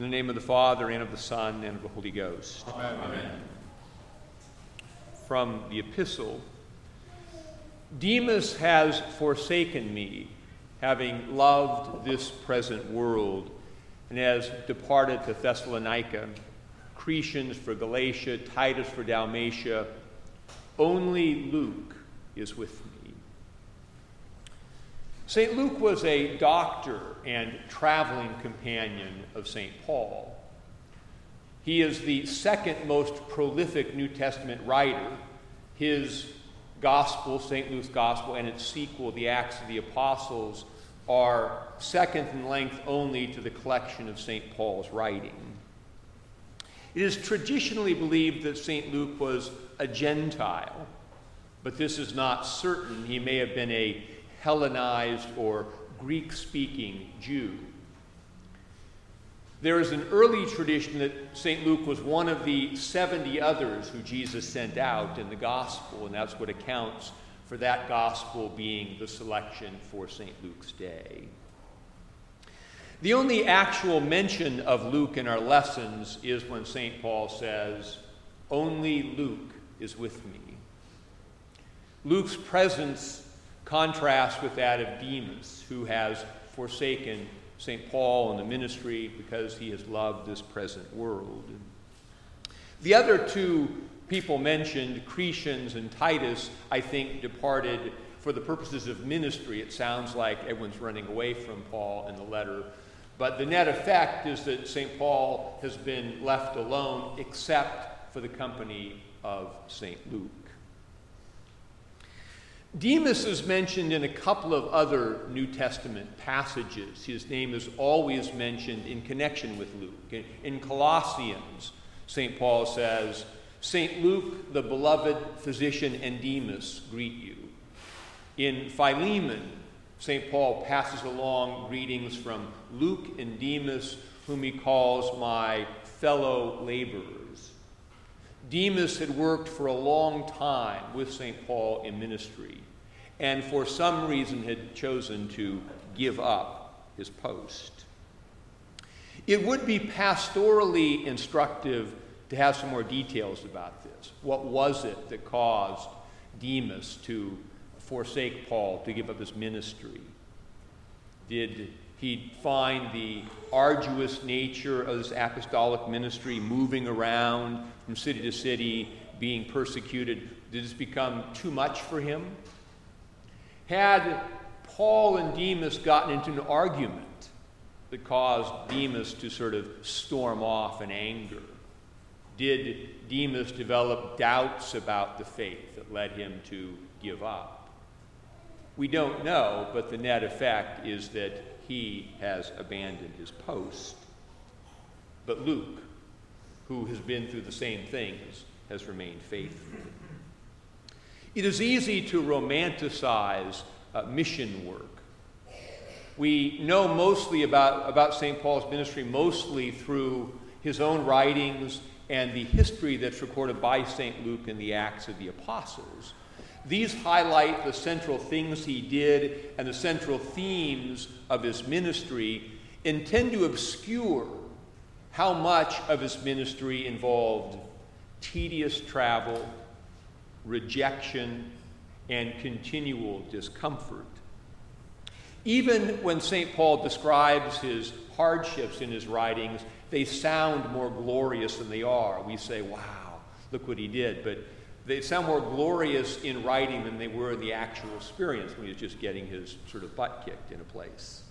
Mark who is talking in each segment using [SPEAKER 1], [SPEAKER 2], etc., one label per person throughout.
[SPEAKER 1] In the name of the Father, and of the Son, and of the Holy Ghost.
[SPEAKER 2] Amen. Amen.
[SPEAKER 1] From the Epistle Demas has forsaken me, having loved this present world, and has departed to Thessalonica, Crescens for Galatia, Titus for Dalmatia. Only Luke is with me. St. Luke was a doctor and traveling companion of St. Paul. He is the second most prolific New Testament writer. His gospel, St. Luke's gospel, and its sequel, the Acts of the Apostles, are second in length only to the collection of St. Paul's writing. It is traditionally believed that St. Luke was a Gentile, but this is not certain. He may have been a Hellenized or Greek speaking Jew. There is an early tradition that St. Luke was one of the 70 others who Jesus sent out in the gospel, and that's what accounts for that gospel being the selection for St. Luke's day. The only actual mention of Luke in our lessons is when St. Paul says, Only Luke is with me. Luke's presence contrasts with that of Demas, who has forsaken St. Paul and the ministry because he has loved this present world. The other two people mentioned, Crescens and Titus, I think departed for the purposes of ministry. It sounds like everyone's running away from Paul in the letter. But the net effect is that St. Paul has been left alone except for the company of St. Luke. Demas is mentioned in a couple of other New Testament passages. His name is always mentioned in connection with Luke. In Colossians, St. Paul says, St. Luke, the beloved physician, and Demas greet you. In Philemon, St. Paul passes along greetings from Luke and Demas, whom he calls my fellow laborers. Demas had worked for a long time with St. Paul in ministry and for some reason had chosen to give up his post. It would be pastorally instructive to have some more details about this. What was it that caused Demas to forsake Paul, to give up his ministry? Did he find the arduous nature of this apostolic ministry, moving around from city to city, being persecuted? Did this become too much for him? Had Paul and Demas gotten into an argument that caused Demas to sort of storm off in anger? Did Demas develop doubts about the faith that led him to give up? We don't know, but the net effect is that he has abandoned his post. But Luke, who has been through the same things, has remained faithful. It is easy to romanticize uh, mission work. We know mostly about, about St. Paul's ministry mostly through his own writings and the history that's recorded by St. Luke in the Acts of the Apostles. These highlight the central things he did and the central themes of his ministry and tend to obscure how much of his ministry involved tedious travel, rejection, and continual discomfort. Even when St. Paul describes his hardships in his writings, they sound more glorious than they are. We say, wow, look what he did. But they sound more glorious in writing than they were in the actual experience when he was just getting his sort of butt kicked in a place.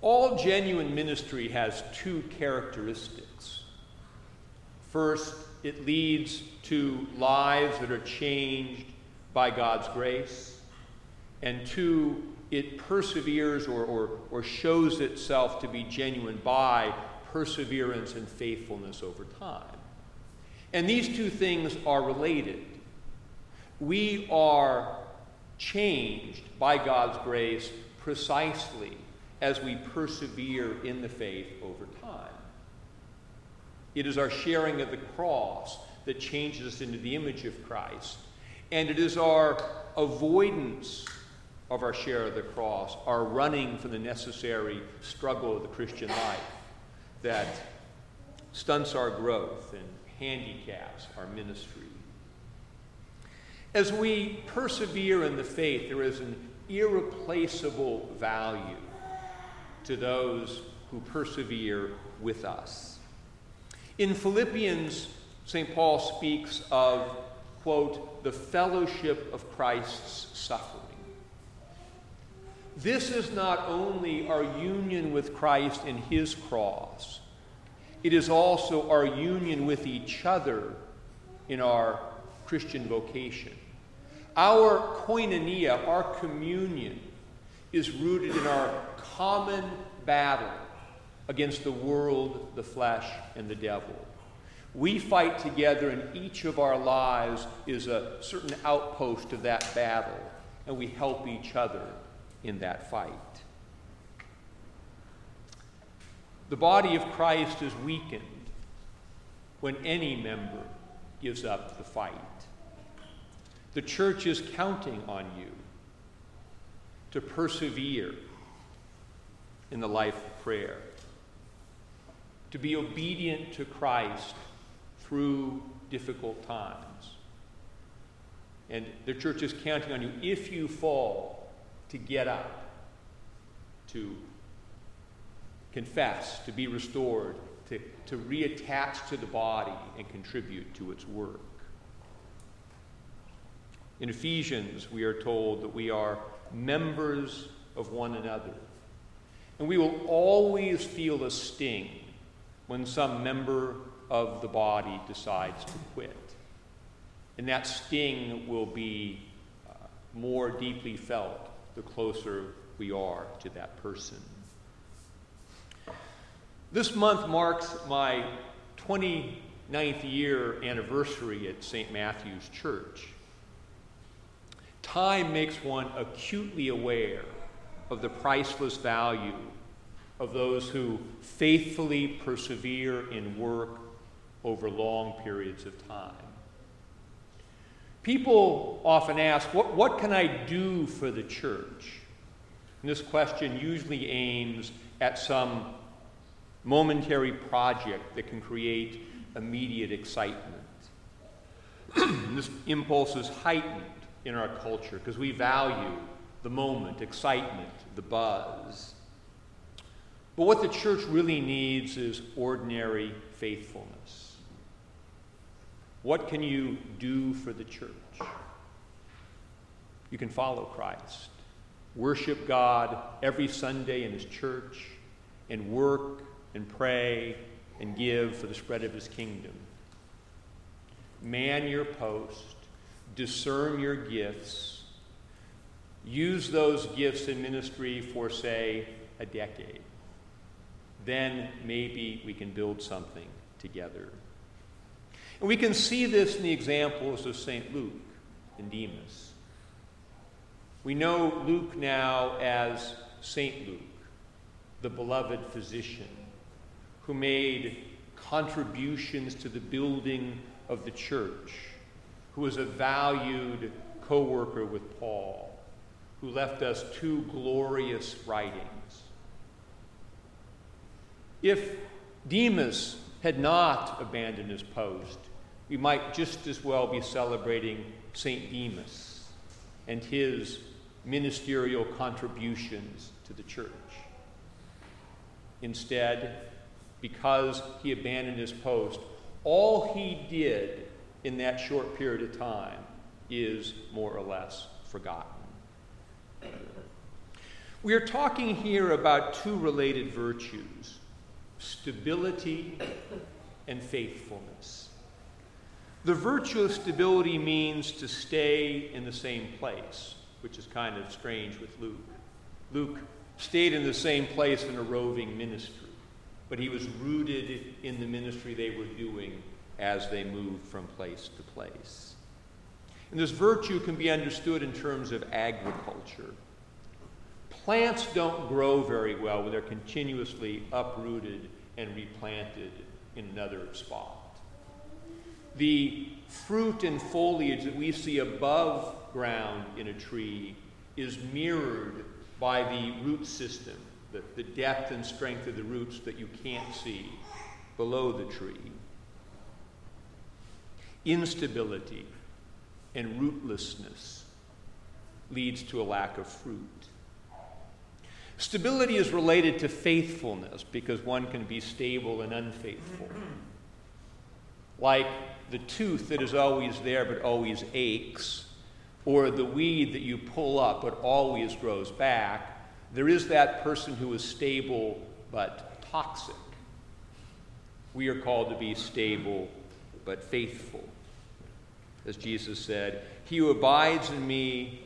[SPEAKER 1] All genuine ministry has two characteristics. First, it leads to lives that are changed by God's grace. And two, it perseveres or, or, or shows itself to be genuine by perseverance and faithfulness over time. And these two things are related. We are changed by God's grace precisely as we persevere in the faith over time. It is our sharing of the cross that changes us into the image of Christ. And it is our avoidance of our share of the cross, our running from the necessary struggle of the Christian life that stunts our growth and handicaps our ministry. As we persevere in the faith, there is an irreplaceable value to those who persevere with us. In Philippians, St. Paul speaks of, quote, the fellowship of Christ's suffering. This is not only our union with Christ in his cross, it is also our union with each other in our Christian vocation. Our koinonia, our communion, is rooted in our common battle against the world, the flesh, and the devil. We fight together, and each of our lives is a certain outpost of that battle, and we help each other in that fight. The body of Christ is weakened when any member gives up the fight. The church is counting on you to persevere in the life of prayer, to be obedient to Christ through difficult times. And the church is counting on you, if you fall, to get up, to confess, to be restored, to, to reattach to the body and contribute to its work. In Ephesians, we are told that we are members of one another. And we will always feel a sting when some member of the body decides to quit. And that sting will be uh, more deeply felt the closer we are to that person. This month marks my 29th year anniversary at St. Matthew's Church. Time makes one acutely aware of the priceless value of those who faithfully persevere in work over long periods of time. People often ask, What, what can I do for the church? And this question usually aims at some momentary project that can create immediate excitement. this impulse is heightened in our culture because we value the moment, excitement, the buzz. But what the church really needs is ordinary faithfulness. What can you do for the church? You can follow Christ, worship God every Sunday in His church, and work and pray and give for the spread of His kingdom. Man your post, discern your gifts, use those gifts in ministry for, say, a decade then maybe we can build something together. And we can see this in the examples of St. Luke and Demas. We know Luke now as St. Luke, the beloved physician, who made contributions to the building of the church, who was a valued co worker with Paul, who left us two glorious writings if Demas had not abandoned his post, we might just as well be celebrating St. Demas and his ministerial contributions to the church. Instead, because he abandoned his post, all he did in that short period of time is more or less forgotten. We are talking here about two related virtues stability, and faithfulness. The virtue of stability means to stay in the same place, which is kind of strange with Luke. Luke stayed in the same place in a roving ministry, but he was rooted in the ministry they were doing as they moved from place to place. And this virtue can be understood in terms of agriculture. Plants don't grow very well when they're continuously uprooted and replanted in another spot. The fruit and foliage that we see above ground in a tree is mirrored by the root system, the, the depth and strength of the roots that you can't see below the tree. Instability and rootlessness leads to a lack of fruit. Stability is related to faithfulness because one can be stable and unfaithful. Like the tooth that is always there but always aches, or the weed that you pull up but always grows back, there is that person who is stable but toxic. We are called to be stable but faithful. As Jesus said, He who abides in me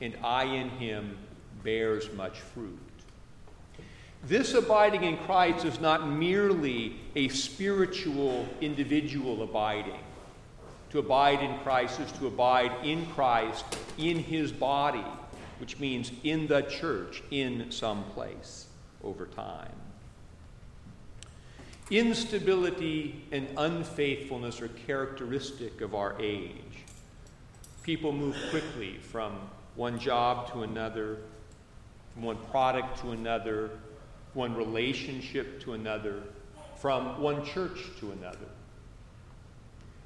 [SPEAKER 1] and I in him bears much fruit. This abiding in Christ is not merely a spiritual, individual abiding. To abide in Christ is to abide in Christ, in his body, which means in the church, in some place over time. Instability and unfaithfulness are characteristic of our age. People move quickly from one job to another, from one product to another, one relationship to another, from one church to another.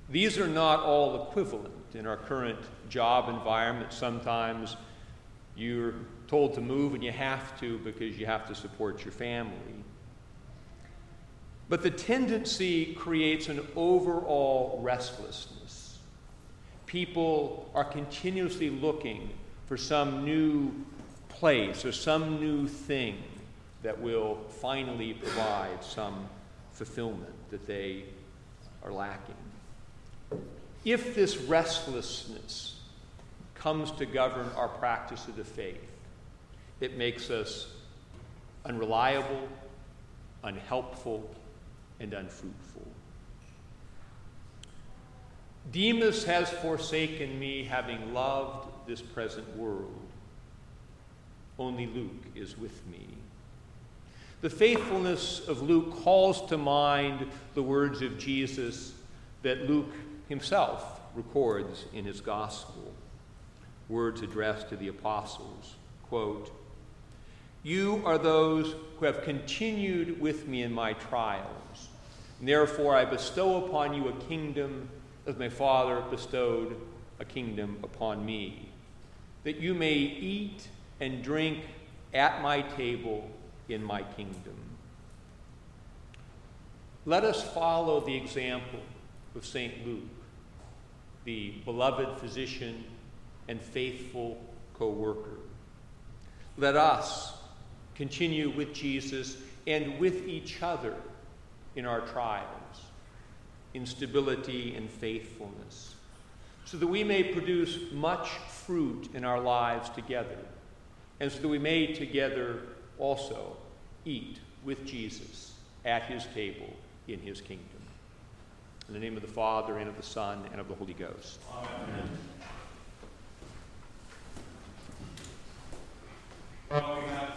[SPEAKER 1] These are not all equivalent. In our current job environment, sometimes you're told to move and you have to because you have to support your family. But the tendency creates an overall restlessness. People are continuously looking for some new place or some new thing that will finally provide some fulfillment that they are lacking. If this restlessness comes to govern our practice of the faith, it makes us unreliable, unhelpful, and unfruitful. Demas has forsaken me, having loved this present world. Only Luke is with me. The faithfulness of Luke calls to mind the words of Jesus that Luke himself records in his gospel. Words addressed to the apostles. Quote, You are those who have continued with me in my trials. And therefore, I bestow upon you a kingdom as my Father bestowed a kingdom upon me, that you may eat and drink at my table in my kingdom. Let us follow the example of St. Luke, the beloved physician and faithful co worker. Let us continue with Jesus and with each other in our trials, in stability and faithfulness, so that we may produce much fruit in our lives together, and so that we may together also eat with Jesus at his table in his kingdom. In the name of the Father, and of the Son, and of the Holy Ghost. Amen.
[SPEAKER 2] Well, we have